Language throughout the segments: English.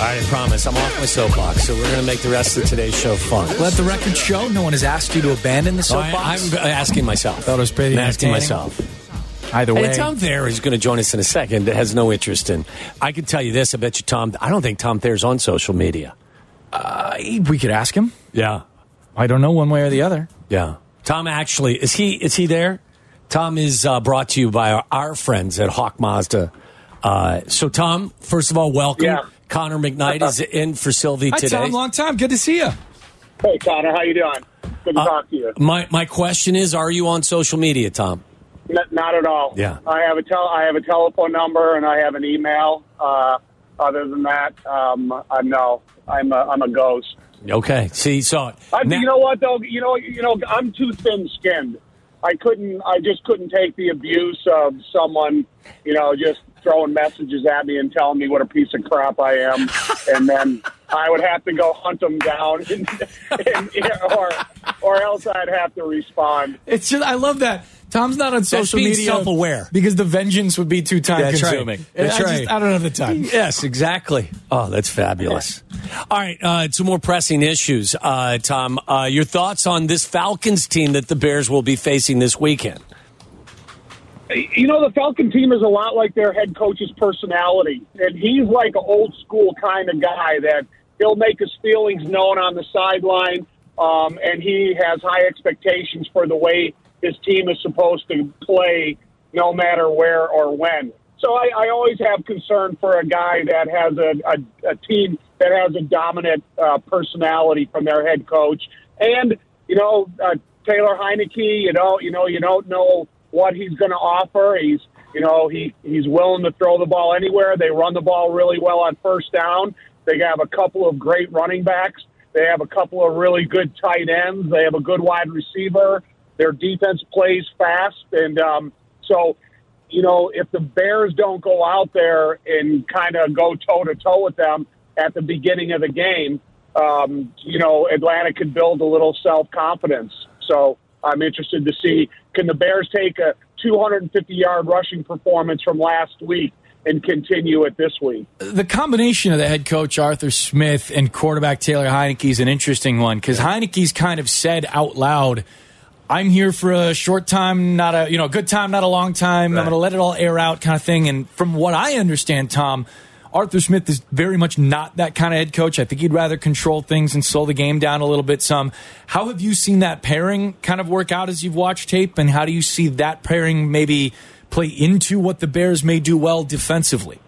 I promise. I'm off my soapbox, so we're going to make the rest of today's show fun. Let the record show no one has asked you to abandon the So I, soapbox. I'm asking myself. Thought it was pretty I'm asking myself. Either way, And Tom Thayer is going to join us in a second. That has no interest in. I can tell you this. I bet you Tom. I don't think Tom Thayer's on social media. uh, we could ask him. Yeah, I don't know one way or the other. yeah. Tom actually is he is he there? Tom is uh, brought to you by our, our friends at Hawk Mazda. Uh, so Tom, first of all, welcome. Yeah. Connor McKnight is in for Sylvie today. Hi, today. Tom. Long time. Good to see you. Hey, Connor, how you doing? Good to Uh, talk to you. My my question is: Are you on social media, Tom? N- not at all. Yeah. I have a tel- I have a telephone number and I have an email. Uh, other than that, um, uh, no, I'm a, I'm a ghost. Okay. See, so I, now- you know what though? You know, you know, I'm too thin-skinned. I couldn't. I just couldn't take the abuse of someone, you know, just throwing messages at me and telling me what a piece of crap I am, and then I would have to go hunt them down, and, and, or or else I'd have to respond. It's just I love that. Tom's not on social media self-aware. because the vengeance would be too time That's right. consuming. That's I just- right. I don't have the time. Yes, exactly. Oh, that's fabulous. All right, uh, some more pressing issues, uh, Tom. Uh, your thoughts on this Falcons team that the Bears will be facing this weekend? You know, the Falcon team is a lot like their head coach's personality. And he's like an old school kind of guy that he'll make his feelings known on the sideline. Um, and he has high expectations for the way his team is supposed to play no matter where or when. So I, I always have concern for a guy that has a, a, a team that has a dominant uh, personality from their head coach. And, you know, uh, Taylor Heinicke, you know, you know, you don't know what he's going to offer. He's, you know, he he's willing to throw the ball anywhere. They run the ball really well on first down. They have a couple of great running backs. They have a couple of really good tight ends. They have a good wide receiver. Their defense plays fast, and um, so you know, if the Bears don't go out there and kind of go toe to toe with them at the beginning of the game, um, you know, Atlanta could build a little self confidence. So I'm interested to see can the Bears take a 250 yard rushing performance from last week and continue it this week. The combination of the head coach Arthur Smith and quarterback Taylor Heinicke is an interesting one because Heinicke's kind of said out loud, "I'm here for a short time, not a you know a good time, not a long time. I'm going to let it all air out, kind of thing." And from what I understand, Tom. Arthur Smith is very much not that kind of head coach. I think he'd rather control things and slow the game down a little bit some. How have you seen that pairing kind of work out as you've watched tape, and how do you see that pairing maybe play into what the Bears may do well defensively?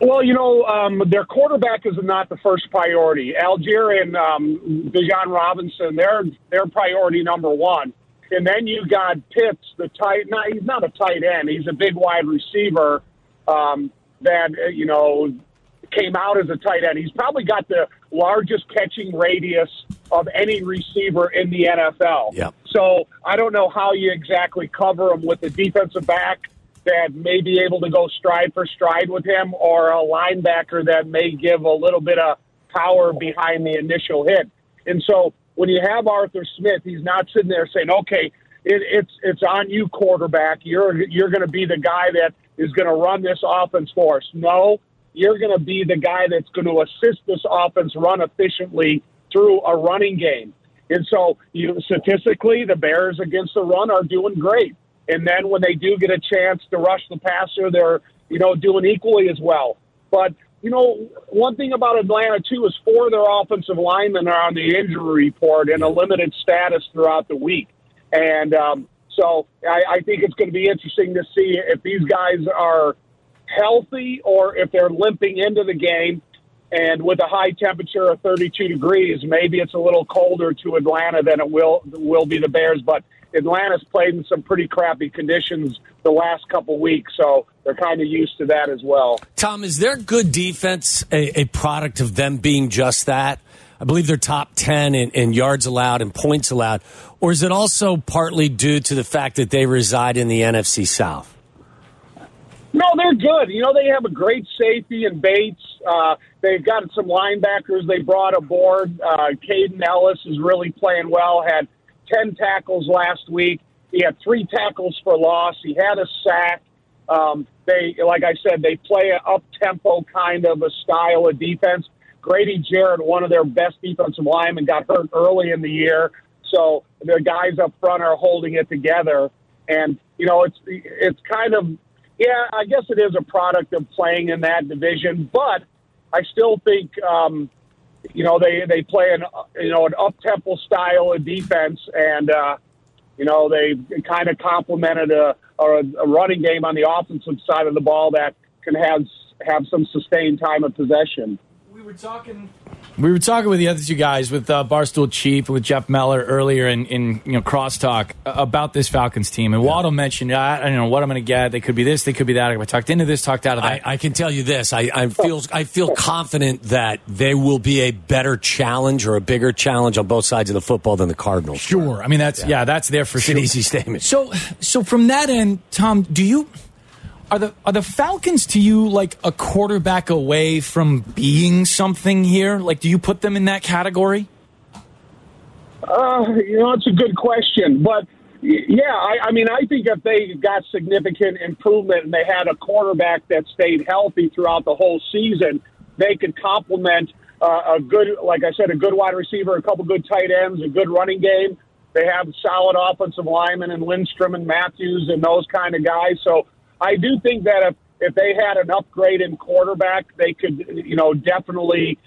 Well, you know, um, their quarterback is not the first priority. Allgeier and um, Bijan Robinson, they're they're priority number one. And then you got Pitts, the tight. Not, he's not a tight end. He's a big wide receiver um, that uh, you know came out as a tight end. He's probably got the largest catching radius of any receiver in the NFL. Yep. So I don't know how you exactly cover him with a defensive back that may be able to go stride for stride with him, or a linebacker that may give a little bit of power behind the initial hit. And so when you have Arthur Smith, he's not sitting there saying, "Okay, it, it's it's on you, quarterback. You're you're going to be the guy that is going to run this offense for us." No, you're going to be the guy that's going to assist this offense run efficiently through a running game. And so, you statistically, the Bears against the run are doing great. And then when they do get a chance to rush the passer, they're you know doing equally as well. But you know, one thing about Atlanta too is four of their offensive linemen are on the injury report and a limited status throughout the week, and um, so I, I think it's going to be interesting to see if these guys are healthy or if they're limping into the game. And with a high temperature of 32 degrees, maybe it's a little colder to Atlanta than it will will be the Bears. But Atlanta's played in some pretty crappy conditions the last couple weeks, so they're kind of used to that as well. Tom, is their good defense a, a product of them being just that? I believe they're top 10 in, in yards allowed and points allowed. Or is it also partly due to the fact that they reside in the NFC South? No, they're good. You know, they have a great safety in Bates. Uh, they've got some linebackers they brought aboard. Uh, Kaden Elliss is really playing well. Had ten tackles last week. He had three tackles for loss. He had a sack. Um, they, like I said, they play an up tempo kind of a style of defense. Grady Jarrett, one of their best defensive linemen, got hurt early in the year, so the guys up front are holding it together. And you know, it's it's kind of yeah, I guess it is a product of playing in that division, but I still think um, you know they they play an you know an up tempo style of defense, and uh, you know they kind of complemented a, a, a running game on the offensive side of the ball that can have have some sustained time of possession. We were talking we were talking with the other two guys, with uh, Barstool Chief, with Jeff Meller earlier in, in you know crosstalk about this Falcons team, and yeah. Waddle mentioned I, I, don't know what I'm going to get. They could be this, they could be that. I talked into this, talked out of that. I, I can tell you this: I, I feel I feel confident that they will be a better challenge or a bigger challenge on both sides of the football than the Cardinals. Sure, I mean that's yeah, yeah that's there for it's sure. An easy statement. So so from that end, Tom, do you? Are the are the Falcons to you like a quarterback away from being something here? Like, do you put them in that category? Uh, you know, it's a good question, but yeah, I, I mean, I think if they got significant improvement and they had a quarterback that stayed healthy throughout the whole season, they could complement uh, a good, like I said, a good wide receiver, a couple good tight ends, a good running game. They have solid offensive linemen and Lindstrom and Matthews and those kind of guys. So I do think that if if they had an upgrade in quarterback, they could, you know, definitely,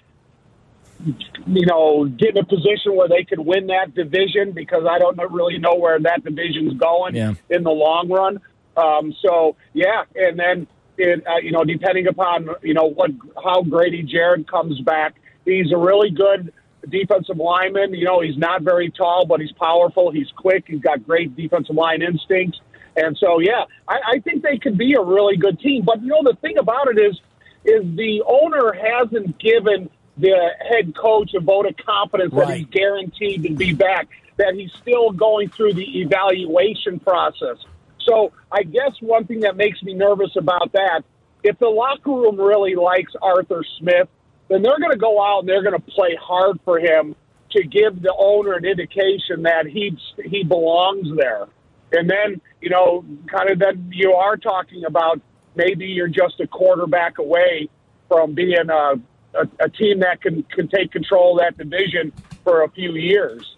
you know, get in a position where they could win that division because I don't really know where that division's going yeah. in the long run. Um, so yeah, and then it, uh, you know, depending upon you know what how Grady Jarrett comes back, he's a really good defensive lineman. You know, he's not very tall, but he's powerful. He's quick. He's got great defensive line instincts. And so, yeah, I, I think they could be a really good team. But you know, the thing about it is, is the owner hasn't given the head coach a vote of confidence right. that he's guaranteed to be back. That he's still going through the evaluation process. So I guess one thing that makes me nervous about that, if the locker room really likes Arthur Smith, then they're going to go out and they're going to play hard for him to give the owner an indication that he he belongs there. And then, you know, kind of then you are talking about maybe you're just a quarterback away from being a, a, a team that can, can take control of that division for a few years.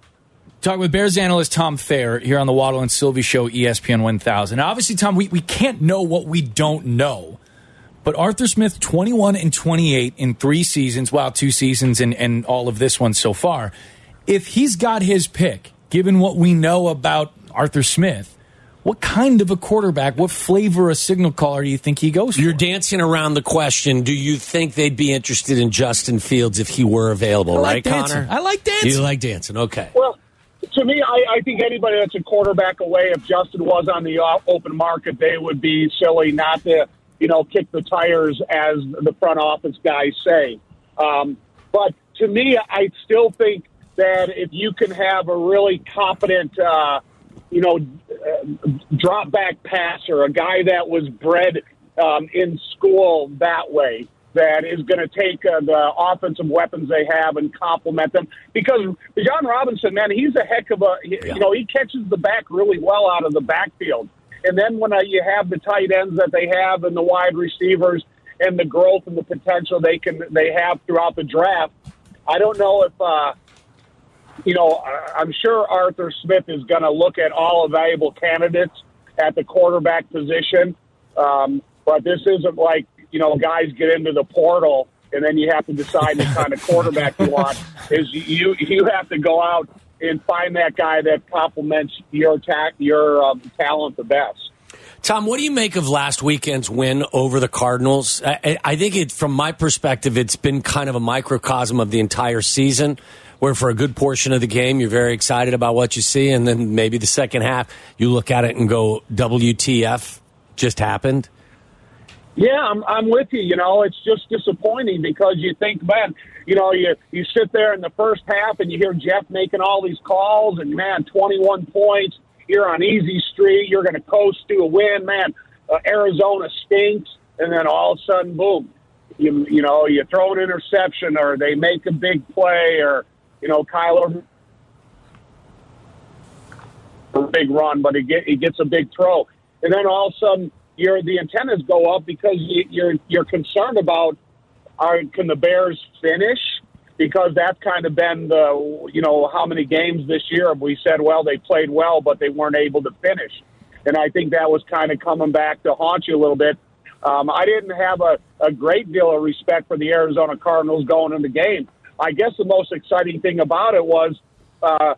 Talking with Bears analyst Tom Thayer here on the Waddle and Sylvie Show, ESPN 1000. Now, obviously, Tom, we, we can't know what we don't know. But Arthur Smith, 21 and 28 in three seasons, well, two seasons and, and all of this one so far. If he's got his pick, given what we know about Arthur Smith. What kind of a quarterback, what flavor a signal caller do you think he goes for? You're dancing around the question. Do you think they'd be interested in Justin Fields if he were available, I like right, dancing. Connor? I like dancing. You like dancing, okay. Well, to me, I, I think anybody that's a quarterback away, if Justin was on the open market, they would be silly not to, you know, kick the tires, as the front office guys say. Um, but to me, I still think that if you can have a really competent – uh, you know, uh, drop back passer, a guy that was bred um, in school that way, that is going to take uh, the offensive weapons they have and complement them. Because Bijan Robinson, man, he's a heck of a, yeah. you know, he catches the back really well out of the backfield. And then when uh, you have the tight ends that they have and the wide receivers and the growth and the potential they can they have throughout the draft, I don't know if uh, you know, I'm sure Arthur Smith is going to look at all available candidates at the quarterback position. Um, but this isn't like, you know, guys get into the portal and then you have to decide the kind of quarterback you want. Is you you have to go out and find that guy that complements your ta- your um, talent the best. Tom, what do you make of last weekend's win over the Cardinals? I, I think it, from my perspective, it's been kind of a microcosm of the entire season where for a good portion of the game you're very excited about what you see, and then maybe the second half you look at it and go, "WTF just happened." Yeah, I'm, I'm with you. You know, it's just disappointing because you think, man, you know, you you sit there in the first half and you hear Jeff making all these calls, and man, 21 points. You're on easy street. You're going to coast to a win, man. Uh, Arizona stinks, and then all of a sudden, boom, you you know, you throw an interception, or they make a big play, or you know, Kyler a big run, but he, get, he gets a big throw. And then all of a sudden, your the antennas go up because you, you're you're concerned about are can the Bears finish because that's kind of been the you know how many games this year we said well they played well but they weren't able to finish and I think that was kind of coming back to haunt you a little bit. Um, I didn't have a, a great deal of respect for the Arizona Cardinals going in the game. I guess the most exciting thing about it was uh,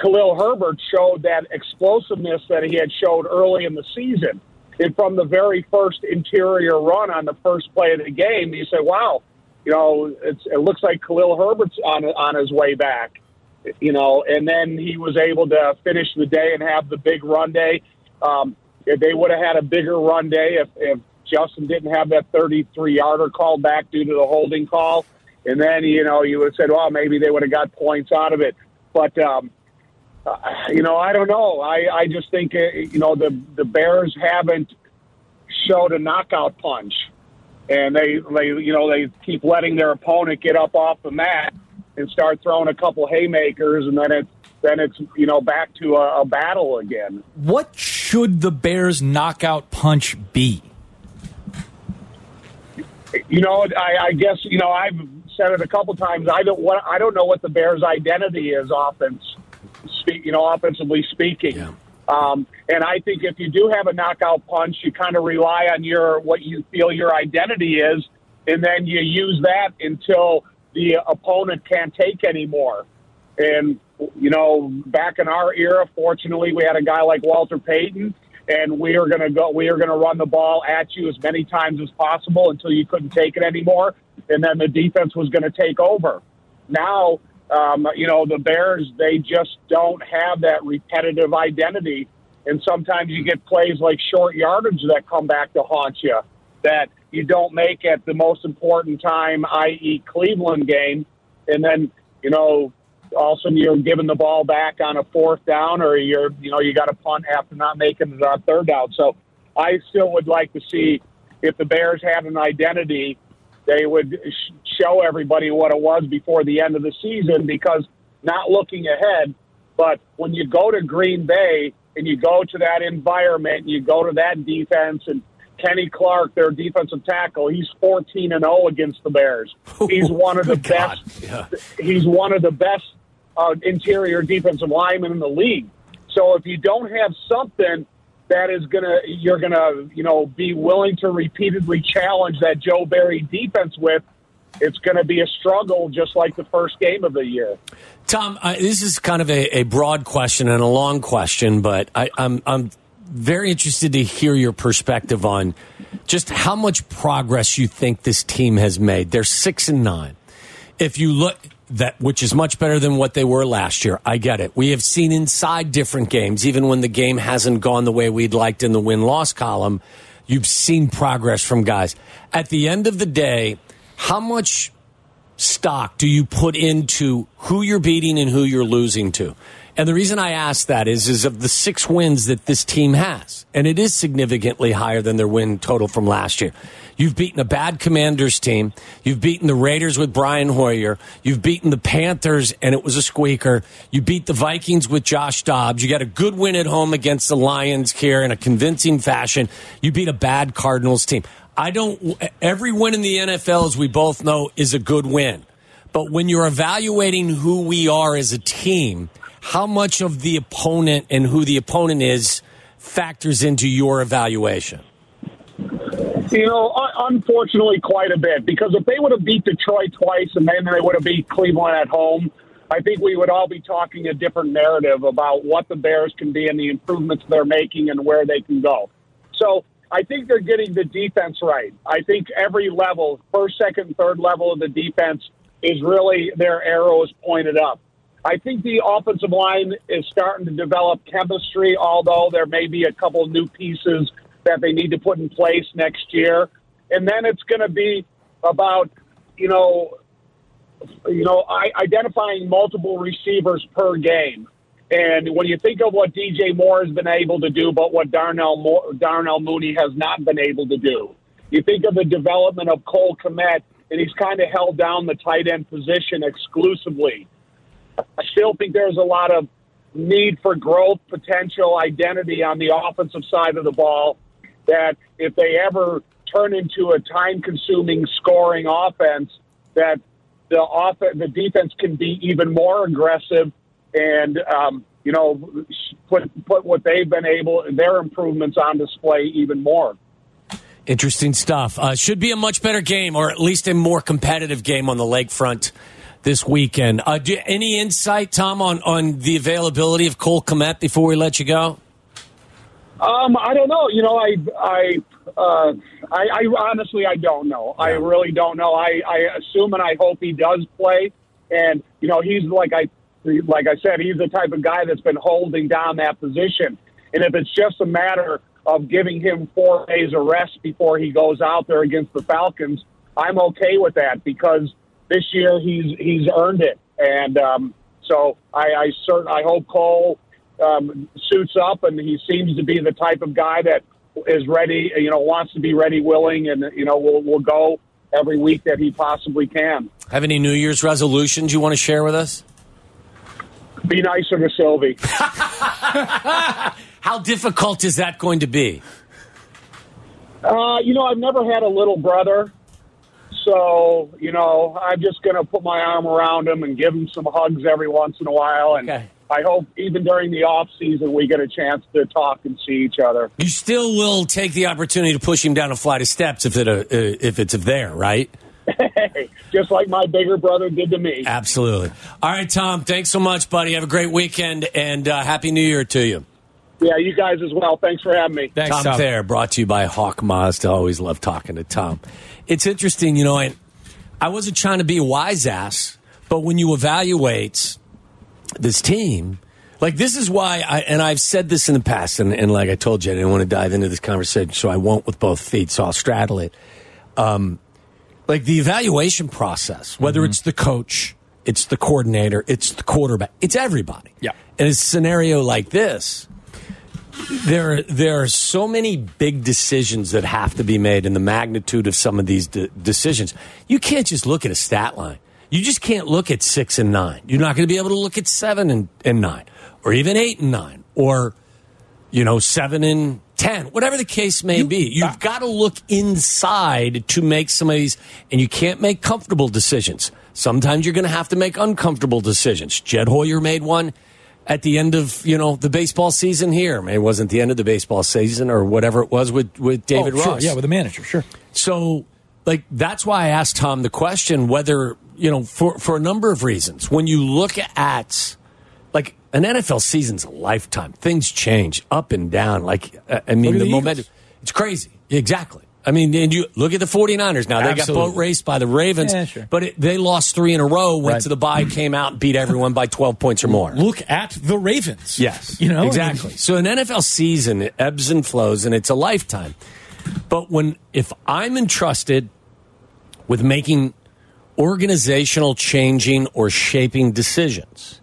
Khalil Herbert showed that explosiveness that he had showed early in the season. And from the very first interior run on the first play of the game, you say, wow, you know, it looks like Khalil Herbert's on, on his way back, you know, and then he was able to finish the day and have the big run day. Um, they would have had a bigger run day if, if Justin didn't have that 33 yarder called back due to the holding call. And then, you know, you would have said, well, maybe they would have got points out of it. But, um, uh, you know, I don't know. I, I just think, uh, you know, the, the Bears haven't showed a knockout punch. And they, they, you know, they keep letting their opponent get up off the mat and start throwing a couple haymakers, and then it's then it's you know back to a, a battle again. What should the Bears' knockout punch be? You know, I, I guess you know I've said it a couple times. I don't what I don't know what the Bears' identity is offense, speak you know offensively speaking. Yeah. Um, and I think if you do have a knockout punch, you kind of rely on your what you feel your identity is, and then you use that until the opponent can't take anymore. And you know, back in our era, fortunately, we had a guy like Walter Payton, and we are going to go. We are going to run the ball at you as many times as possible until you couldn't take it anymore, and then the defense was going to take over. Now, um, you know, the Bears they just don't have that repetitive identity, and sometimes you get plays like short yardage that come back to haunt you that you don't make at the most important time, i.e., Cleveland game, and then you know all of a sudden you're giving the ball back on a fourth down, or you're you know you got to punt after not making it on third down. So I still would like to see if the Bears had an identity, they would show everybody what it was before the end of the season. Because not looking ahead, but when you go to Green Bay and you go to that environment, you go to that defense and Kenny Clark, their defensive tackle, he's 14 and 0 against the Bears. He's one of the best. Yeah. He's one of the best uh, interior defensive lineman in the league. So if you don't have something that is gonna, you're gonna, you know, be willing to repeatedly challenge that Joe Barry defense with, it's going to be a struggle, just like the first game of the year. Tom, uh, this is kind of a, a, broad question and a long question, but I, I'm I'm very interested to hear your perspective on just how much progress you think this team has made. They're six and nine. If you look, that which is much better than what they were last year. I get it. We have seen inside different games, even when the game hasn't gone the way we'd liked in the win loss column. You've seen progress from guys. At the end of the day, how much stock do you put into who you're beating and who you're losing to? And the reason I ask that is, is of the six wins that this team has, and it is significantly higher than their win total from last year. You've beaten a bad Commanders team. You've beaten the Raiders with Brian Hoyer. You've beaten the Panthers, and it was a squeaker. You beat the Vikings with Josh Dobbs. You got a good win at home against the Lions here in a convincing fashion. You beat a bad Cardinals team. I don't, every win in the NFL, as we both know, is a good win. But when you're evaluating who we are as a team, how much of the opponent and who the opponent is factors into your evaluation? You know, unfortunately, quite a bit. Because if they would have beat Detroit twice and then they would have beat Cleveland at home, I think we would all be talking a different narrative about what the Bears can be and the improvements they're making and where they can go. So I think they're getting the defense right. I think every level, first, second, third level of the defense, is really their arrow is pointed up. I think the offensive line is starting to develop chemistry, although there may be a couple new pieces that they need to put in place next year. And then it's going to be about, you know, you know, identifying multiple receivers per game. And when you think of what DJ Moore has been able to do, but what Darnell Moore, Darnell Mooney has not been able to do, you think of the development of Cole Kmet, and he's kind of held down the tight end position exclusively. I still think there's a lot of need for growth, potential, identity on the offensive side of the ball. That if they ever turn into a time-consuming scoring offense, that the off the defense can be even more aggressive and um, you know put put what they've been able their improvements on display even more. Interesting stuff. Uh, should be a much better game, or at least a more competitive game on the lakefront this weekend. Uh, do, any insight, Tom, on, on the availability of Cole Kmet before we let you go? Um, I don't know. You know, I, I, uh, I, I honestly, I don't know. I really don't know. I, I assume and I hope he does play. And you know, he's like I, like I said, he's the type of guy that's been holding down that position. And if it's just a matter of giving him four days of rest before he goes out there against the Falcons, I'm okay with that because this year he's he's earned it, and um, so I I, cert- I hope Cole um, suits up, and he seems to be the type of guy that is ready, you know, wants to be ready, willing, and you know, will will go every week that he possibly can. Have any New Year's resolutions you want to share with us? Be nicer to Sylvie. How difficult is that going to be? Uh, you know, I've never had a little brother. So, you know, I'm just going to put my arm around him and give him some hugs every once in a while. And Okay. I hope even during the off season we get a chance to talk and see each other. You still will take the opportunity to push him down a flight of steps if it uh, if it's there, right? just like my bigger brother did to me. Absolutely. All right, Tom. Thanks so much, buddy. Have a great weekend and uh, happy New Year to you. Yeah, you guys as well. Thanks for having me. Thanks, Tom Tom. Thayer, brought to you by Hawk Mazda. Always love talking to Tom. It's interesting, you know. I I wasn't trying to be a wise ass, but when you evaluate this team, like this is why I and I've said this in the past, and, and like I told you, I didn't want to dive into this conversation, so I won't with both feet, so I'll straddle it. Um, like the evaluation process, whether Mm-hmm. it's the coach, it's the coordinator, it's the quarterback, it's everybody. Yeah. In a scenario like this, there there are so many big decisions that have to be made and the magnitude of some of these de- decisions you can't just look at a stat line you just can't look at six and nine you're not going to be able to look at seven and, and nine or even eight and nine or you know seven and ten whatever the case may be you've got to look inside to make some of these and you can't make comfortable decisions sometimes you're going to have to make uncomfortable decisions jed hoyer made one at the end of you know the baseball season here. Maybe it wasn't the end of the baseball season or whatever it was with with David oh, sure. Ross. Yeah, with the manager, sure. So, like, that's why I asked Tom the question whether, you know, for, for a number of reasons. When you look at, like, an NFL season's a lifetime, things change up and down. Like, uh, I mean, the, the momentum, it's crazy. Exactly. I mean, and you look at the 49ers now. They got boat raced by the Ravens, Yeah, sure. but it, they lost three in a row, went Right. to the bye, came out, and beat everyone by 12 points or more. Look at the Ravens. Yes. You know? Exactly. So an NFL season it ebbs and flows and it's a lifetime. But when if I'm entrusted with making organizational changing or shaping decisions,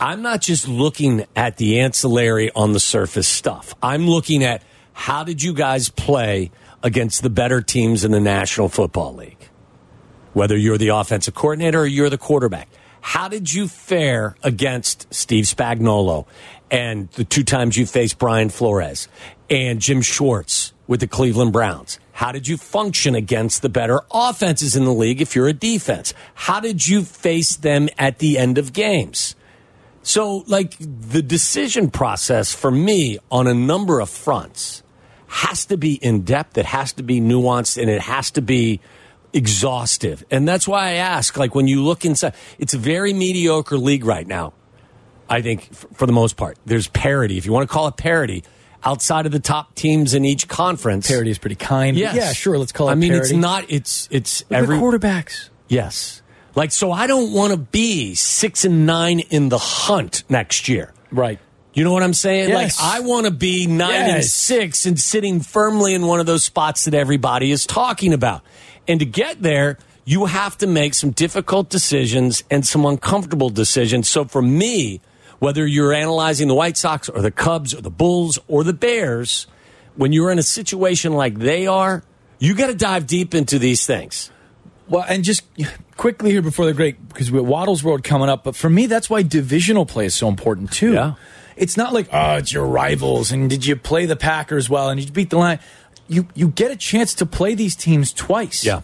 I'm not just looking at the ancillary on the surface stuff. I'm looking at how did you guys play against the better teams in the National Football League? Whether you're the offensive coordinator or you're the quarterback. How did you fare against Steve Spagnuolo and the two times you faced Brian Flores and Jim Schwartz with the Cleveland Browns? How did you function against the better offenses in the league if you're a defense? How did you face them at the end of games? So, like, the decision process for me on a number of fronts has to be in depth, it has to be nuanced, and it has to be exhaustive. And that's why I ask, like, when you look inside, it's a very mediocre league right now, I think, for the most part. There's parity, if you want to call it parity, outside of the top teams in each conference. Parity is pretty kind. Yes. Yeah, sure. Let's call it I mean, it's not, it's, it's Look every. quarterbacks. Yes. Like, so I don't want to be six and nine in the hunt next year. Right. You know what I'm saying? Yes. Like, I want to be nine and six and sitting firmly in one of those spots that everybody is talking about. And to get there, you have to make some difficult decisions and some uncomfortable decisions. So for me, whether you're analyzing the White Sox or the Cubs or the Bulls or the Bears, when you're in a situation like they are, you got to dive deep into these things. Well, and just quickly here before the great, because we have Waddle's World coming up, but for me, that's why divisional play is so important too. Yeah. It's not like, oh, it's your rivals, and did you play the Packers well, and did you beat the line? you you get a chance to play these teams twice. Yeah.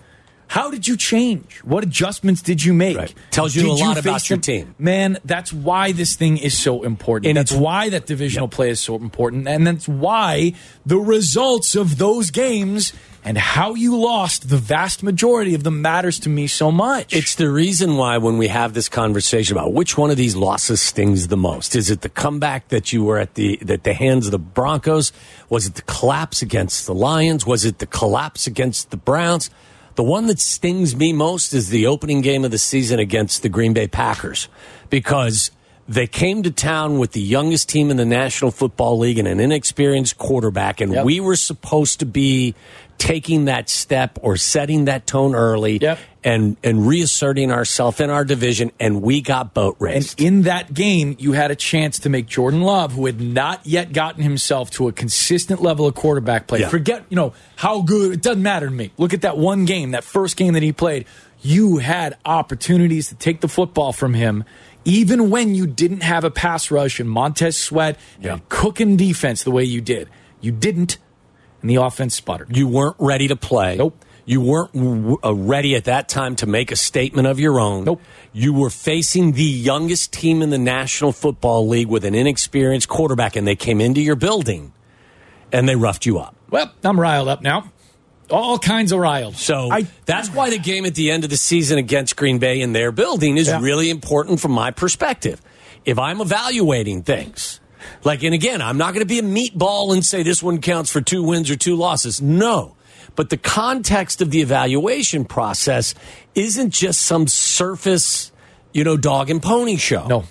How did you change? What adjustments did you make? Right. Tells you a Did lot about your them- team. Man, that's why this thing is so important. And that's it's- why that divisional play is so important. And that's why the results of those games and how you lost the vast majority of them matters to me so much. It's the reason why when we have this conversation about which one of these losses stings the most, is it the comeback that you were at the that the hands of the Broncos? Was it the collapse against the Lions? Was it the collapse against the Browns? The one that stings me most is the opening game of the season against the Green Bay Packers because they came to town with the youngest team in the National Football League and an inexperienced quarterback, and Yep. we were supposed to be taking that step or setting that tone early Yep. and and reasserting ourselves in our division, and we got boat And in that game, you had a chance to make Jordan Love, who had not yet gotten himself to a consistent level of quarterback play. Yeah. Forget, you know, how good it doesn't matter to me. Look at that one game, that first game that he played. You had opportunities to take the football from him, even when you didn't have a pass rush and Montez Sweat Yeah. and cooking defense the way you did. You didn't, and the offense sputtered. you weren't ready to play. Nope. You weren't uh, ready at that time to make a statement of your own. Nope. You were facing the youngest team in the National Football League with an inexperienced quarterback, and they came into your building and they roughed you up. Well, I'm riled up now. All kinds of riled. So I, that's why the game at the end of the season against Green Bay in their building is Yeah. really important from my perspective. If I'm evaluating things, like, and again, I'm not going to be a meatball and say this one counts for two wins or two losses. No. But the context of the evaluation process isn't just some surface, you know, dog and pony show. no.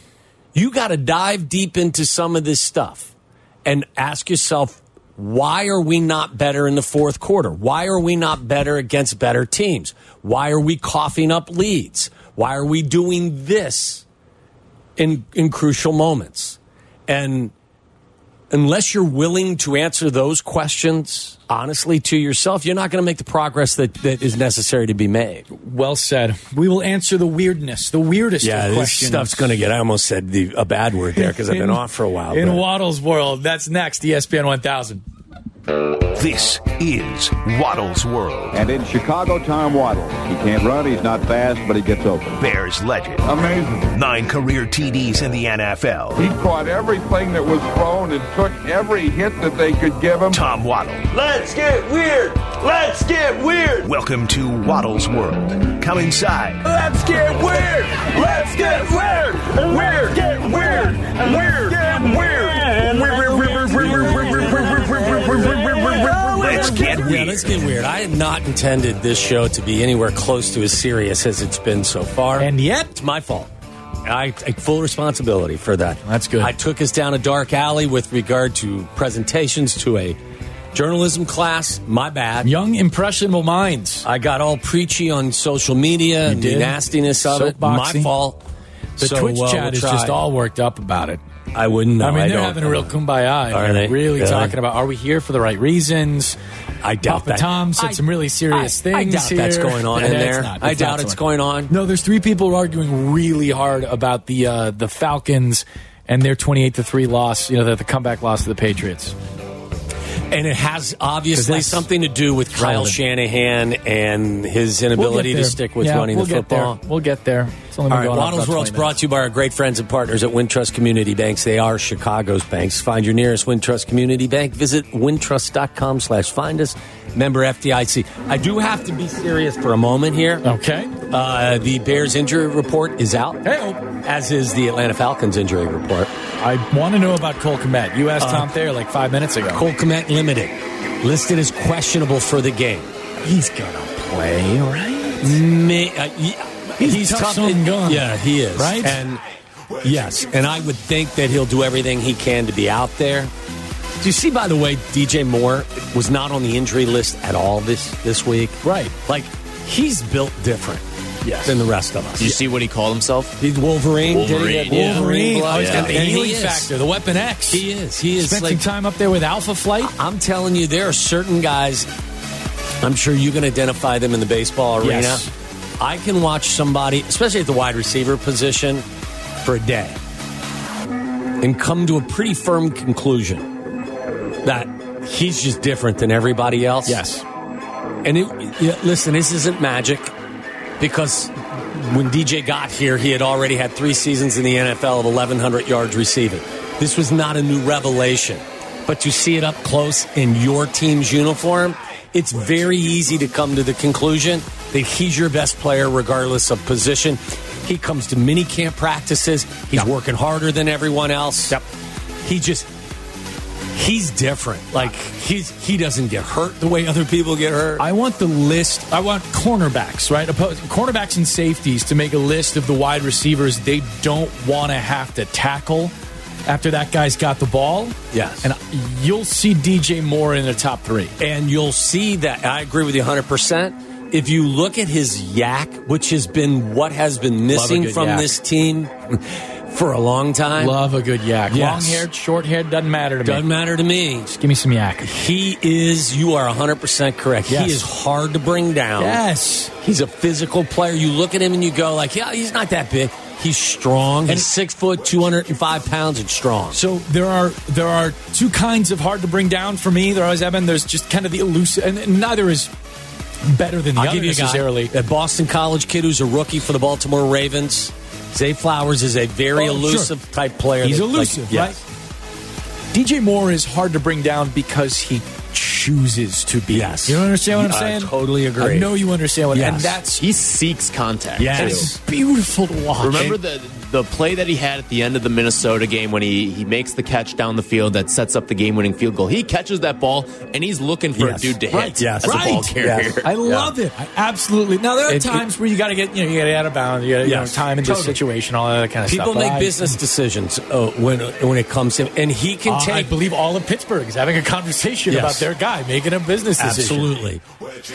You got to dive deep into some of this stuff and ask yourself, why are we not better in the fourth quarter? Why are we not better against better teams? Why are we coughing up leads? Why are we doing this in, in crucial moments? And unless you're willing to answer those questions honestly to yourself, you're not going to make the progress that, that is necessary to be made. Well said. We will answer the weirdness, the weirdest Yeah, of this stuff's going to get. I almost said the, a bad word there because I've been off for a while. In but- Waddle's world, that's next. ESPN 1000. This is Waddle's World. And in Chicago, Tom Waddle. He can't run, he's not fast, but he gets open. Bears legend. Amazing. Nine career TDs in the NFL. He caught everything that was thrown and took every hit that they could give him. Tom Waddle. Let's get weird. Let's get weird. Welcome to Waddle's World. Come inside. Let's get weird. Let's get weird. Weird. Get weird. Weird. Get weird. Weird weird weird weird weird. Let's get Yeah, weird. let's get weird. I had not intended this show to be anywhere close to as serious as it's been so far. And yet, it's my fault. I take full responsibility for that. That's good. I took us down a dark alley with regard to presentations to a journalism class. My bad. young, impressionable minds. I got all preachy on social media and the nastiness of it. Soapboxy. My fault. The So, Twitch uh, chat we'll is just all worked up about it. I wouldn't know. I mean, they're don't. having a real kumbaya. Are They're? Really Really? talking about, are we here for the right reasons? I doubt Papa that. Tom said I- some really serious I- things I doubt that's going on in Yeah, it's there. not. I doubt it's going going on. No, there's three people arguing really hard about the uh, the Falcons and their 28 to three loss. You know, the, the comeback loss to the Patriots. And it has obviously something to do with Kyle relevant. Shanahan and his inability to stick with Yeah, running we'll the football. There. We'll get there. It's only All right, Waddle's World's brought to you by our great friends and partners at Wintrust Community Banks. They are Chicago's banks. Find your nearest Wintrust Community Bank. Visit wintrust.com slash find us. Member FDIC. I do have to be serious for a moment here. Okay. Uh, the Bears injury report is out, Hey, as is the Atlanta Falcons injury report. I want to know about Cole Kmet. You asked Tom Thayer like five minutes ago. Uh, Cole Kmet limited, listed as questionable for the game. He's gonna play, right? May, uh, y- He's tough son gun. Yeah, he is. Right? And yes, and I would think that he'll do everything he can to be out there. Do you see, by the way, DJ Moore was not on the injury list at all this this week? Right. Like he's built different Yes. than the rest of us. Did you see what he called himself? He's Wolverine. Did he Wolverine, yeah. Wolverine. Oh, he's blood? got the And he healing factor, the Weapon X. He is. He is. Spent like- some time up there with Alpha Flight. I'm telling you, there are certain guys. I'm sure you can identify them in the baseball arena. Yes. I can watch somebody, especially at the wide receiver position, for a day, and come to a pretty firm conclusion that he's just different than everybody else. Yes. And it, yeah, listen, this isn't magic because when DJ got here, he had already had three seasons in the NFL of 1,100 yards receiving. This was not a new revelation, but to see it up close in your team's uniform, it's very easy to come to the conclusion that he's your best player regardless of position. He comes to mini camp practices. He's working harder than everyone else. Yep. He just he's different. Like he's he doesn't get hurt the way other people get hurt. I want the list. I want cornerbacks, right? Cornerbacks and safeties to make a list of the wide receivers they don't want to have to tackle after that guy's got the ball. Yes. And you'll see DJ Moore in the top three. And you'll see that I agree with you 100%. If you look at his yak, which has been what has been missing from yak. this team for a long time, Love a good yak. Yes. Long haired, short haired, doesn't matter to me. doesn't matter to me. Just give me some yak. He is, you are 100% correct. Yes. He is hard to bring down. Yes. He's a physical player. You look at him and you go like, yeah, he's not that big. He's strong. He's And- six foot, 205 pounds and strong. So there are there are two kinds of hard to bring down for me. There always have been. There's just kind of the elusive, and, and neither is better than the I'll other give you a guy, necessarily. a Boston College kid who's a rookie for the Baltimore Ravens. Zay Flowers is a very Oh, sure. elusive type player. He's that, like, elusive, yes. right? DJ Moore is hard to bring down because he chooses to be. Yes. You understand what I'm I saying? totally agree. I know you understand what, Yes. and that's He seeks contact. Yes. it's beautiful to watch. Remember the the play that he had at the end of the Minnesota game when he, he makes the catch down the field that sets up the game winning field goal. He catches that ball and he's looking for Yes. a dude to hit Yes. as a ball Right. carrier. Yes. I love it. I absolutely. Now there are It- times where you got to get you know you got to get out of bounds. You got to Yes. you know, time into the Totally. situation, all that kind of People stuff. People make I- business decisions uh, when when it comes to him, and he can Uh, take. I believe all of Pittsburgh is having a conversation Yes. about their guy making a business decision. Absolutely.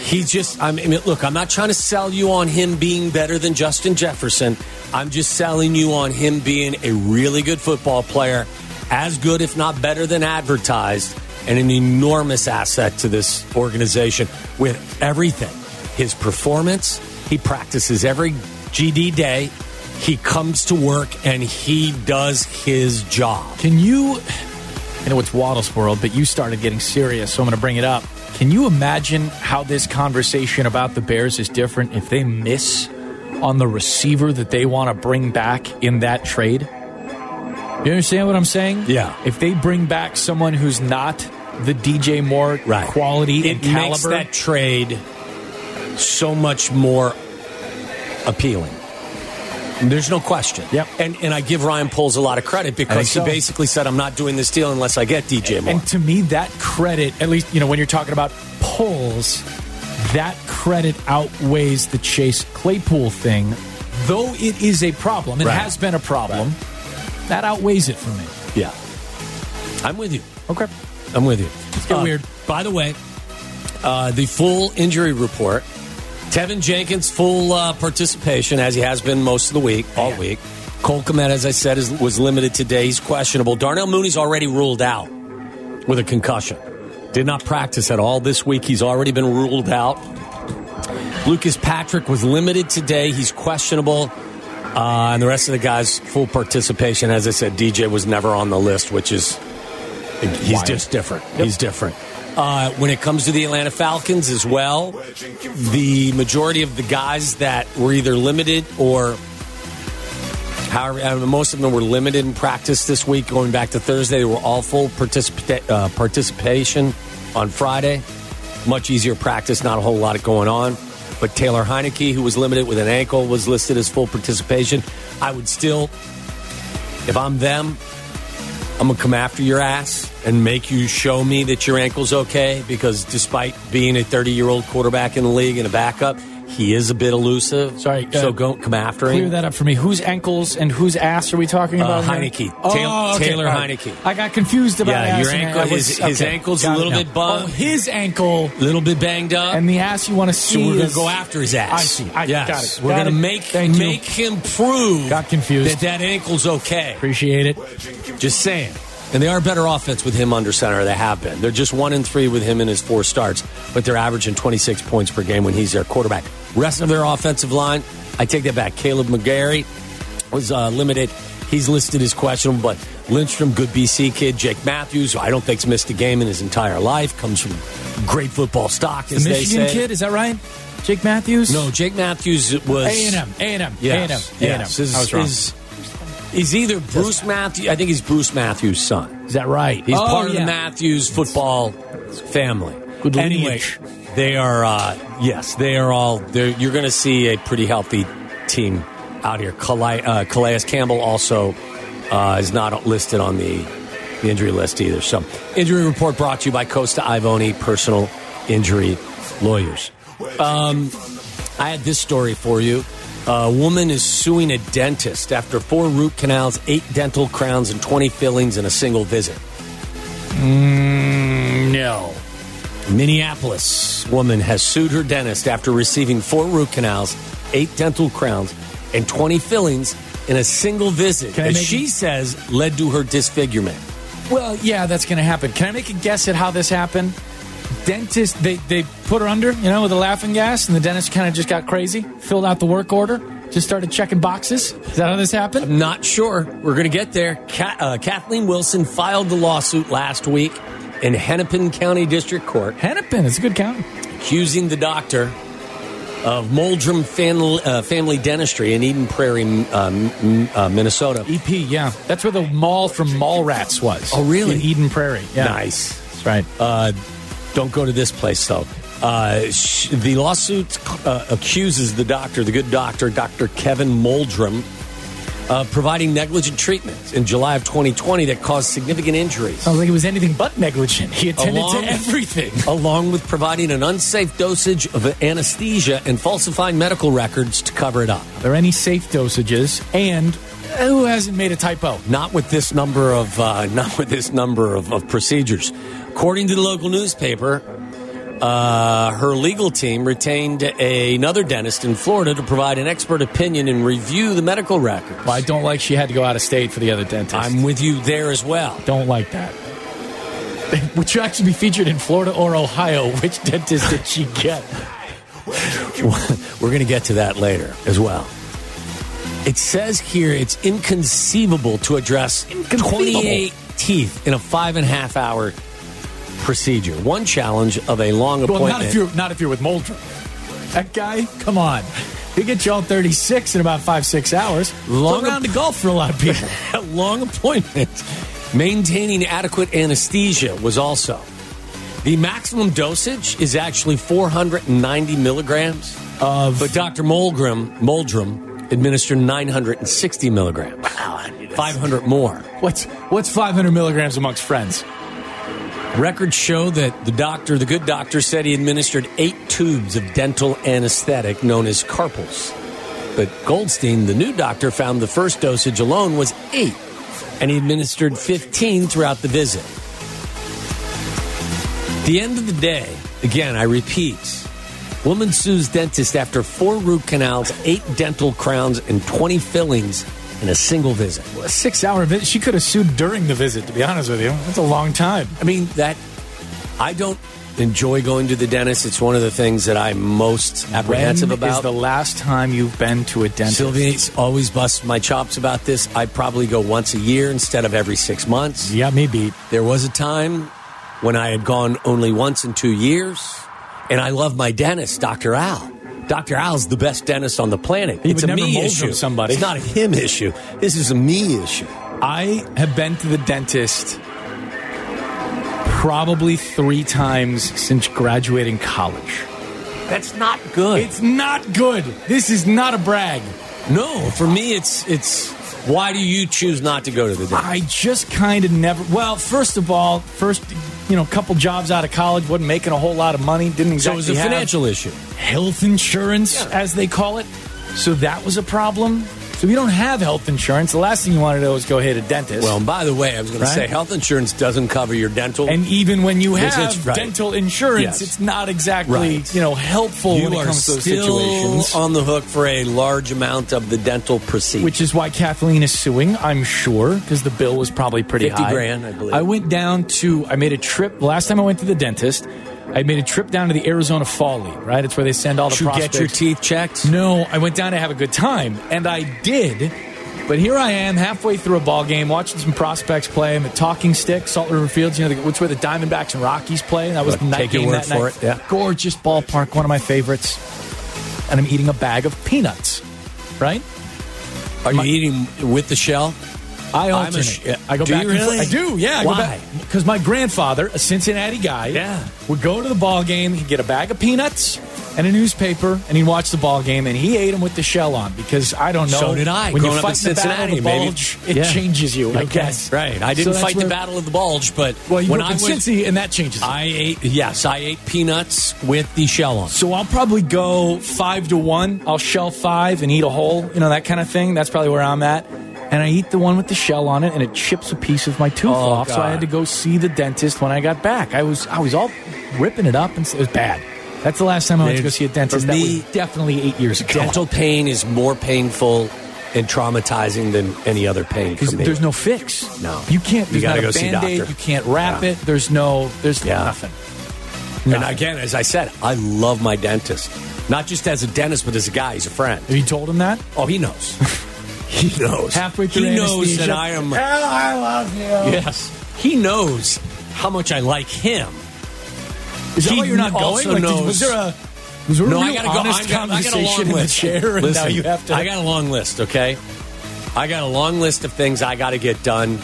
He's just, I mean, look, I'm not trying to sell you on him being better than Justin Jefferson. I'm just selling you on him being a really good football player, as good, if not better than advertised, and an enormous asset to this organization with everything. His performance, he practices every GD day. He comes to work and he does his job. Can you? I know it's Waddle's world, but you started getting serious, so I'm going to bring it up. Can you imagine how this conversation about the Bears is different if they miss on the receiver that they want to bring back in that trade? You understand what I'm saying? Yeah. If they bring back someone who's not the DJ Moore Right. quality it and caliber, makes that trade so much more appealing. There's no question. Yep. And and I give Ryan Poles a lot of credit because so. he basically said, "I'm not doing this deal unless I get DJ Moore." And to me, that credit, at least, you know, when you're talking about Poles, that credit outweighs the Chase Claypool thing. Though it is a problem, it Right. has been a problem, that outweighs it for me. yeah, I'm with you. Okay. I'm with you. It's get weird. By the way, uh, the full injury report. Teven Jenkins full uh, participation as he has been most of the week, all week. Cole Kmet, as I said, is, was limited today. He's questionable. Darnell Mooney's already ruled out with a concussion. Did not practice at all this week. He's already been ruled out. Lucas Patrick was limited today. He's questionable. Uh, and the rest of the guys, full participation. As I said, DJ was never on the list, which is he's Wild. just different. He's different. Uh, when it comes to the Atlanta Falcons as well, the majority of the guys that were either limited or however, uh, most of them were limited in practice this week. Going back to Thursday, they were all full uh, participation on Friday. Much easier practice, not a whole lot going on. But Taylor Heinicke, who was limited with an ankle, was listed as full participation. I would still, if I'm them, I'm gonna come after your ass and make you show me that your ankle's okay. Because despite being a 30 year old quarterback in the league and a backup, he is a bit elusive. Sorry, uh, so go come after Clear him. Clear that up for me. Whose ankles and whose ass are we talking Uh, about? here? Heinicke. Oh, Tail- okay. Taylor right. Heinicke. I got confused about Yeah, your ankle- I was- his- his okay, ankle's a got it little bit bum- Oh, his ankle A little bit banged up. and the ass you want to see. so we're gonna is- go after his ass. I see. I yes. got it. We're Got gonna it. make Thank you. make him prove Got confused. that that ankle's okay. Appreciate it. Just saying. And they are better offense with him under center. They have been. They're just one and three with him in his four starts, but they're averaging 26 points per game when he's their quarterback. Rest of their offensive line, I take that back. Kaleb McGary was uh, limited. He's listed as questionable, but Lindstrom, good BC kid. Jake Matthews, who I don't think's missed a game in his entire life, comes from great football stock, The as they Michigan kid, is that right? Jake Matthews? No, Jake Matthews was A and M, A and M, A and M, A and M. Is, was wrong. is- he's either Bruce Matthews. I think he's Bruce Matthews' son. Is that right? He's Oh, part of the Matthews football family. Good anyway, lineage. They are. Uh, yes, they are all. You're going to see a pretty healthy team out here. Calais, uh, Calais Campbell also uh, is not listed on the, the injury list either. So, injury report brought to you by Costa Ivone Personal Injury Lawyers. Um, I had this story for you. A woman is suing a dentist after four root canals, eight dental crowns, and 20 fillings in a single visit. No. Minneapolis woman has sued her dentist after receiving four root canals, eight dental crowns, and 20 fillings in a single visit that she says led to her disfigurement. Well, yeah, that's going to happen. Can I make a guess at how this happened? Dentist, they, they put her under, you know, with a laughing gas, and the dentist kind of just got crazy, filled out the work order, just started checking boxes. Is that how this happened? I'm not sure. We're going to get there. Ka- uh, Kathleen Wilson filed the lawsuit last week in Hennepin County District Court. Hennepin, it's a good county. accusing the doctor of Moldrum family, uh, family Dentistry in Eden Prairie, um, uh, Minnesota. EP, yeah. That's where the mall from Mallrats was. Oh, really? In Eden Prairie. Yeah. Nice. That's right. Uh, don't go to this place, though. Uh, sh- the lawsuit uh, accuses the doctor, the good doctor, Dr. Kevin Moldrum, of providing negligent treatment in July of 2020 that caused significant injuries. Sounds like it was anything but negligent. He attended Along- to everything. along with providing an unsafe dosage of anesthesia and falsifying medical records to cover it up. Are there any safe dosages? And who hasn't made a typo? Not with this number of uh, not with this number of, of procedures. According to the local newspaper, uh, her legal team retained a, another dentist in Florida to provide an expert opinion and review the medical records. Well, I don't like she had to go out of state for the other dentist. I'm with you there as well. don't like that. Would you actually be featured in Florida or Ohio? Which dentist did she get? We're going to get to that later as well. It says here it's inconceivable to address 28 teeth in a five and a half hour procedure. One challenge of a long appointment. Well, appointment. not if you're not if you're with Moldrum. That guy, come on. He gets you all 36 in about five, six hours. Long Long round of golf for a lot of people. a long appointment. Maintaining adequate anesthesia was also. The maximum dosage is actually 490 milligrams. Of- but Dr. Moldrum, Moldrum administered 960 milligrams. Wow, 500 more. What's what's 500 milligrams amongst friends? Records show that the doctor, the good doctor, said he administered eight tubes of dental anesthetic known as carpules. But Goldstein, the new doctor, found the first dosage alone was eight, and he administered 15 throughout the visit. At the end of the day, again, I repeat, woman sues dentist after four root canals, eight dental crowns, and 20 fillings in a single visit. A six hour visit. She could have sued during the visit, to be honest with you. That's a long time. I mean, that I don't enjoy going to the dentist. It's one of the things that I'm most apprehensive When about. is the last time you've been to a dentist? Sylvie always busts my chops about this. I probably go once a year instead of every six months. Me beat. There was a time when I had gone only once in two years, and I love my dentist, Dr. Al. Dr. Al's the best dentist on the planet. He it's a me issue. somebody. It's not a him issue. This is a me issue. I have been to the dentist probably three times since graduating college. That's not good. It's not good. This is not a brag. no, for me, it's it's. Why do you choose not to go to the dentist? I just kind of never. Well, first of all, first, you know, a couple jobs out of college, wasn't making a whole lot of money, didn't So exactly it was a financial issue. health insurance, Yeah. as they call it. So that was a problem. So if you don't have health insurance, the last thing you want to do is go hit a dentist. Well, and by the way, I was going Right. to say health insurance doesn't cover your dental. and even when you have right. dental insurance, Yes. it's not exactly Right. you know helpful you when it comes to those still situations. on the hook for a large amount of the dental procedure. Which is why Kathleen is suing, I'm sure, because the bill was probably pretty 50 high. grand, I believe. I went down to, I made a trip. Last time I went to the dentist, I made a trip down to the Arizona Fall League, right? It's where they send all the to prospects. get your teeth checked. No, I went down to have a good time, and I did. But here I am, halfway through a ball game, watching some prospects play. I'm at Talking Stick, Salt River Fields. You know, which where the Diamondbacks and Rockies play. And that was the night game word that for night. it, yeah. Gorgeous ballpark, one of my favorites. And I'm eating a bag of peanuts, right? Are you eating with the shell? I I'm a alternate. sh- I go Do back you really? I do, yeah. I Why? Because my grandfather, a Cincinnati guy, Yeah. would go to the ball game. He'd get a bag of peanuts and a newspaper, and he'd watch the ball game. And he ate them with the shell on because I don't know. So did I, When you growing fight in the battle of Cincinnati, the bulge, it Yeah. changes you. I Okay. guess. Right. I didn't that's fight where- the battle of the bulge, but Well, when grew up I in was, Cincy, and that changes. it. I ate. Yes, I ate peanuts with the shell on. So I'll probably go five to one. I'll shell five and eat a whole, you know, that kind of thing. That's probably where I'm at. And I eat the one with the shell on it, and it chips a piece of my tooth Oh, off. So I had to go see the dentist when I got back. I was I was all ripping it up, and it was bad. That's the last time I went to go see a dentist. for that me, was definitely eight years ago. Dental pain is more painful and traumatizing than any other pain Because there's no fix. No. you can't. You gotta not go see doctor. You can't wrap Yeah. it. There's no. There's Yeah. nothing. and again, as I said, I love my dentist. Not just as a dentist, but as a guy. He's a friend. Have you told him that? Oh, he knows. he knows. Halfway through he knows that I am. Hell, I love you. Yes, he knows how much I like him. Is that He why you're not going? also Like, did- knows- was there a was there No, a I real gotta go. honest I got, I got a conversation long the list. chair, and Listen, now you have to? I got a long list. Okay, I got a long list of things I got to get done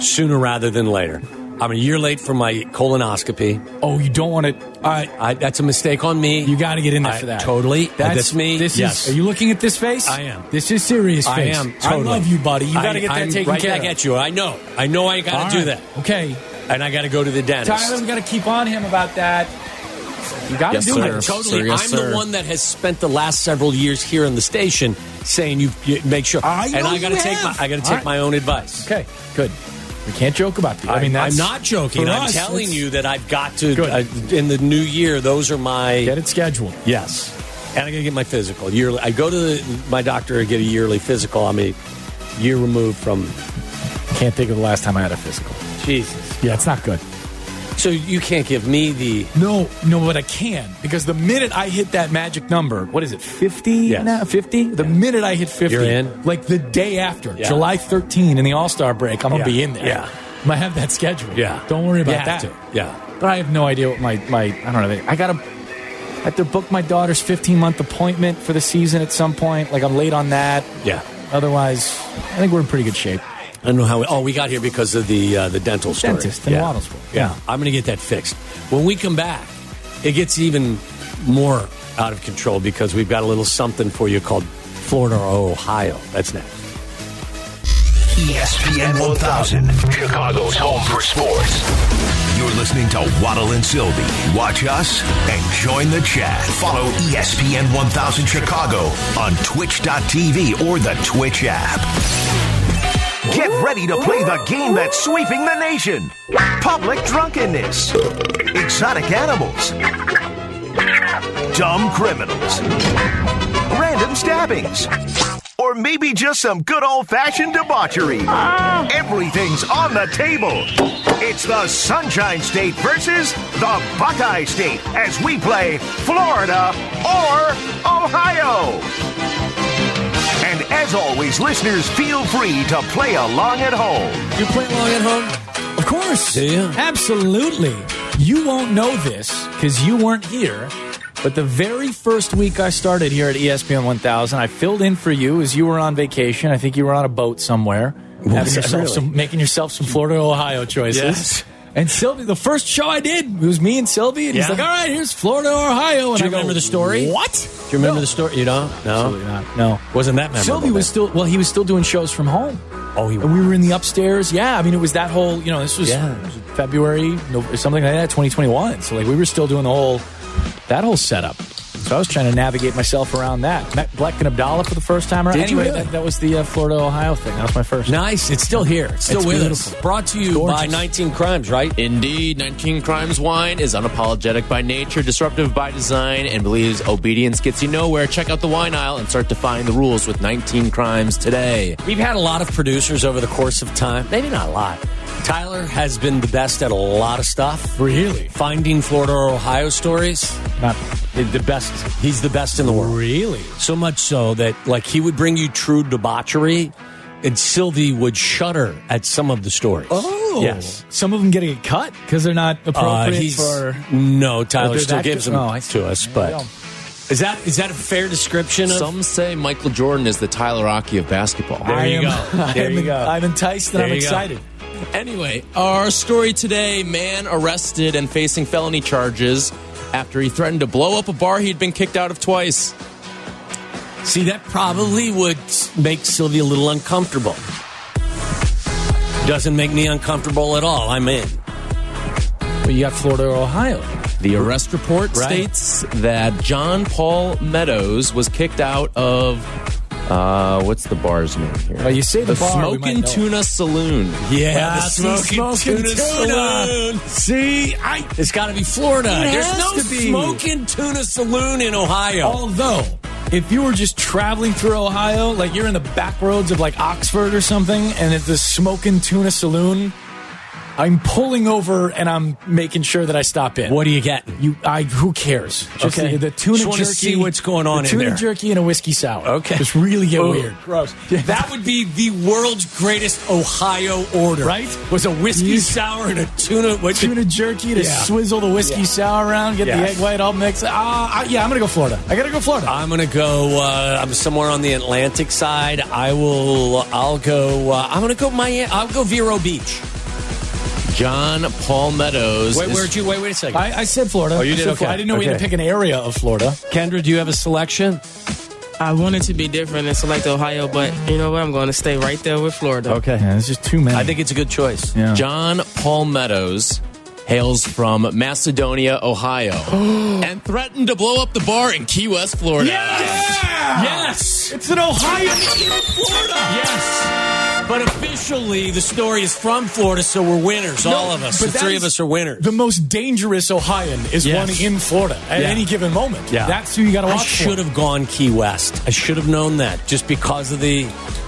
sooner rather than later. I'm a year late for my colonoscopy. oh, you don't want to. All right, I, that's a mistake on me. you got to get in there I- for that. Totally. That's, me. This yes. is. Are you looking at this face? I am. This is serious I face. am. Totally. I love you, buddy. You got to get that I'm taken right care back of. at you. I know. I know. I got All to do right. that, Okay, and I got to go to the dentist. Tyler, we got to keep on him about that. You got to Yes, do sir. it. Totally. Sir, yes, I'm sir. the one that has spent the last several years here in the station saying you, you make sure. I and I got to take my. I got to take right. my own advice. Okay, good. We can't joke about that. I mean, I'm not joking. I'm us, telling you that I've got to uh, in the new year. Those are my Get it scheduled. yes, and I got to get my physical yearly. I go to the, my doctor to get a yearly physical. I'm a year removed from Can't think of the last time I had a physical. Jesus. Yeah, it's not good. So you can't give me the No, no, but I can because the minute I hit that magic number, what is it, fifty now? Fifty. The minute I hit fifty, You're in? Like the day after, Yeah. July thirteen in the All Star break, I'm gonna Yeah. be in there. Yeah. I'm gonna have that schedule. yeah. don't worry about that. to. Yeah. But I have no idea what my my I don't know. I gotta. I have to book my daughter's 15 month appointment for the season at some point. Like I'm late on that. Yeah. Otherwise, I think we're in pretty good shape. I don't know how. We, oh, we got here because of the uh, the dental story. Dentist in yeah. Waddlesville. Yeah. Yeah. I'm going to get that fixed. When we come back, it gets even more out of control because we've got a little something for you called Florida or Ohio. That's next. ESPN 1000, Chicago's home for sports. You're listening to Waddle and Sylvie. Watch us and join the chat. Follow ESPN 1000 Chicago on twitch.tv or the Twitch app. Get ready to play the game that's sweeping the nation. Public drunkenness, exotic animals, dumb criminals, random stabbings, or maybe just some good old fashioned debauchery. Everything's on the table. It's the Sunshine State versus the Buckeye State as we play Florida or Ohio. And as always, listeners, feel free to play along at home. You play along at home? Of course. Do you? Absolutely. You won't know this because you weren't here. But the very first week I started here at ESPN 1000, I filled in for you as you were on vacation. I think you were on a boat somewhere, having yourself really? some, making yourself some Florida, Ohio choices. Yes. And Sylvie, the first show I did, it was me and Sylvie, and he's like, "All right, here's Florida, Ohio." And Do you I go, remember the story? What? Do you remember No. the story? You don't? No. Absolutely not. No. Wasn't that memorable? Sylvie was still well. He was still doing shows from home. Oh, he And we were in the upstairs. Yeah, I mean, it was that whole. You know, this was, Yeah. it was February, no, something like that, 2021. So like, we were still doing the whole that whole setup. So I was trying to navigate myself around that. Met Bleck and Abdallah for the first time around. Did you anyway, really? that, that was the uh, Florida Ohio thing. That was my first. Nice. It's still here. It's still It's with beautiful. us. Brought to you by 19 Crimes, right? Indeed, 19 Crimes Wine is unapologetic by nature, disruptive by design, and believes obedience gets you nowhere. Check out the wine aisle and start defying the rules with 19 Crimes today. We've had a lot of producers over the course of time. Maybe not a lot. Tyler has been the best at a lot of stuff. Really? Finding Florida or Ohio stories. Not The best. He's the best in the world. really. So much so that like he would bring you true debauchery and Sylvie would shudder at some of the stories. Oh, yes. Some of them getting a cut because they're not Uh, appropriate he's, for. no, Tyler still gives them Oh, to us, but is that is that a fair description of? Some say Michael Jordan is the Tyler Rocky of basketball. There I you am, go. There I'm, you go. I'm enticed and There I'm excited. go. Excited. Anyway, our story today man arrested and facing felony charges after he threatened to blow up a bar he'd been kicked out of twice. See, that probably would make Sylvie a little uncomfortable. Doesn't make me uncomfortable at all. I'm in. But you got Florida or Ohio. The arrest report Right. states that John Paul Meadows was kicked out of uh, what's the bar's name here? Well, you say the the bar, Smoking. Tuna Saloon. Yeah, the smoking tuna saloon. See, I, it's got to be Florida. There's no to be. smoking tuna saloon in Ohio. Although, if you were just traveling through Ohio, like you're in the back roads of like Oxford or something, and it's the Smoking Tuna Saloon, I'm pulling over and I'm making sure that I stop in. What are you getting? You, I, who cares? Just Okay. the, the tuna Just jerky. see what's going on the in tuna there. jerky and a whiskey sour. Okay. just really get Oh, weird. Gross. That would be the world's greatest Ohio order, Right? Was a whiskey You- sour and a tuna. What Tuna jerky to Yeah. swizzle the whiskey sour around, get the egg white all mixed. Ah, yeah, I'm gonna go Florida. I gotta go Florida. I'm gonna go. Uh, I'm somewhere on the Atlantic side. I will. I'll go. Uh, I'm gonna go Miami. I'll go Vero Beach. John Paul Meadows. Wait, where'd you? Wait, wait a second. I, I said Florida. Oh, you I did. Okay. I didn't know we had to pick an area of Florida. Kendra, do you have a selection? I wanted to be different and select Ohio, but you know what? I'm going to stay right there with Florida. Okay. Yeah, there's just too many. I think it's a good choice. Yeah. John Paul Meadows hails from Macedonia, Ohio, and threatened to blow up the bar in Key West, Florida. Yes. It's an Ohio. in Florida. Yes. But officially, the story is from Florida, so we're winners. all of us. The three of us are winners. The most dangerous Ohioan is Yes. one in Florida at Yeah. any given moment. Yeah. That's who you got to watch. I should for. have gone Key West. I should have known that just because of the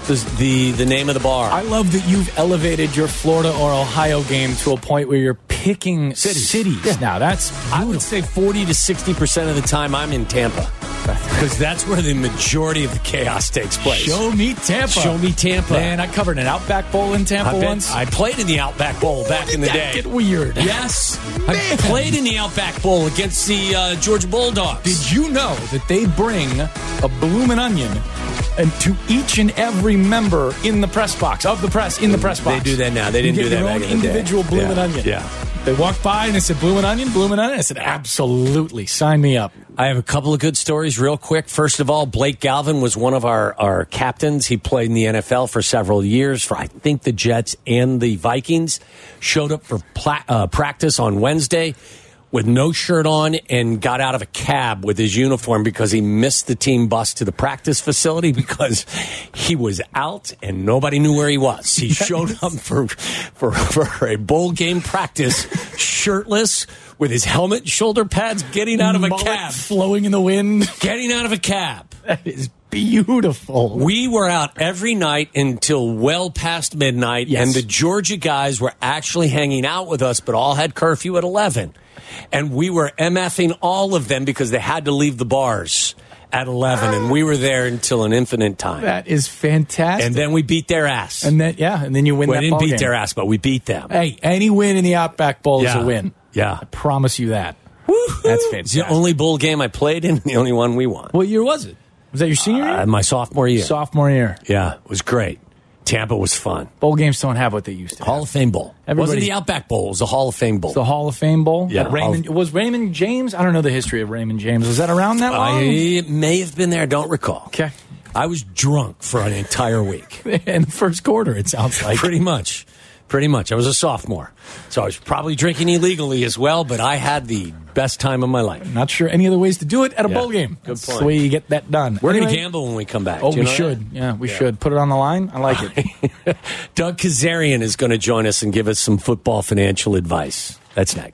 the the, the name of the bar. I love that you've elevated your Florida or Ohio game to a point where you're picking cities, now. That's I would say 40 to 60% of the time I'm in Tampa. Because that's where the majority of the chaos takes place. Show me Tampa. Show me Tampa. Man, I covered an Outback Bowl in Tampa I've once. I played in the Outback Bowl back in the day. get weird. Yes. I played in the Outback Bowl against the uh, Georgia Bulldogs. Did you know that they bring a bloomin' onion and to each and every member in the press box of the press in the press box? They do that now. They didn't do that back in the day. individual bloomin' Yeah. onion. Yeah. They walked by and they said bloomin' onion, bloomin' onion. I said absolutely, sign me up. I have a couple of good stories real quick. First of all, Blake Galvin was one of our, our captains. He played in the NFL for several years for, I think, the Jets and the Vikings. Showed up for pla- uh, practice on Wednesday with no shirt on and got out of a cab with his uniform because he missed the team bus to the practice facility because he was out and nobody knew where he was. He showed up for, for, for a bowl game practice shirtless with his helmet, and shoulder pads, getting out of a Mullet cab flowing in the wind. getting out of a cab. That is beautiful. We were out every night until well past midnight, Yes. and the Georgia guys were actually hanging out with us, but all had curfew at 11. And we were MFing all of them because they had to leave the bars at 11, and we were there until an infinite time. That is fantastic. And then we beat their ass. and then yeah, and then you win we didn't beat game. their ass, but we beat them. Hey, any win in the Outback Bowl is a win. Yeah. I promise you that. Woo-hoo. That's It's the only bowl game I played in, the only one we won. What year was it? Was that your senior year? Uh, my sophomore year. Sophomore year. yeah, it was great. Tampa was fun. Bowl games don't have what they used to. Hall have. of Fame Bowl. It wasn't the Outback Bowl. It was the Hall of Fame Bowl. It's the Hall of Fame Bowl. Yeah, Raymond was Raymond James. I don't know the history of Raymond James. Was that around that long? I may have been there. Don't recall. Okay. I was drunk for an entire week. In the first quarter, it sounds like. Pretty much. Pretty much. I was a sophomore. So I was probably drinking illegally as well, but I had the best time of my life. Not sure any other ways to do it at a Yeah. bowl game. Good That's point. the way you get that done. We're going to gamble when we come back. Oh, you we know that? should. Yeah, we should. Put it on the line. I like it. Doug Kezirian is going to join us and give us some football financial advice. That's next.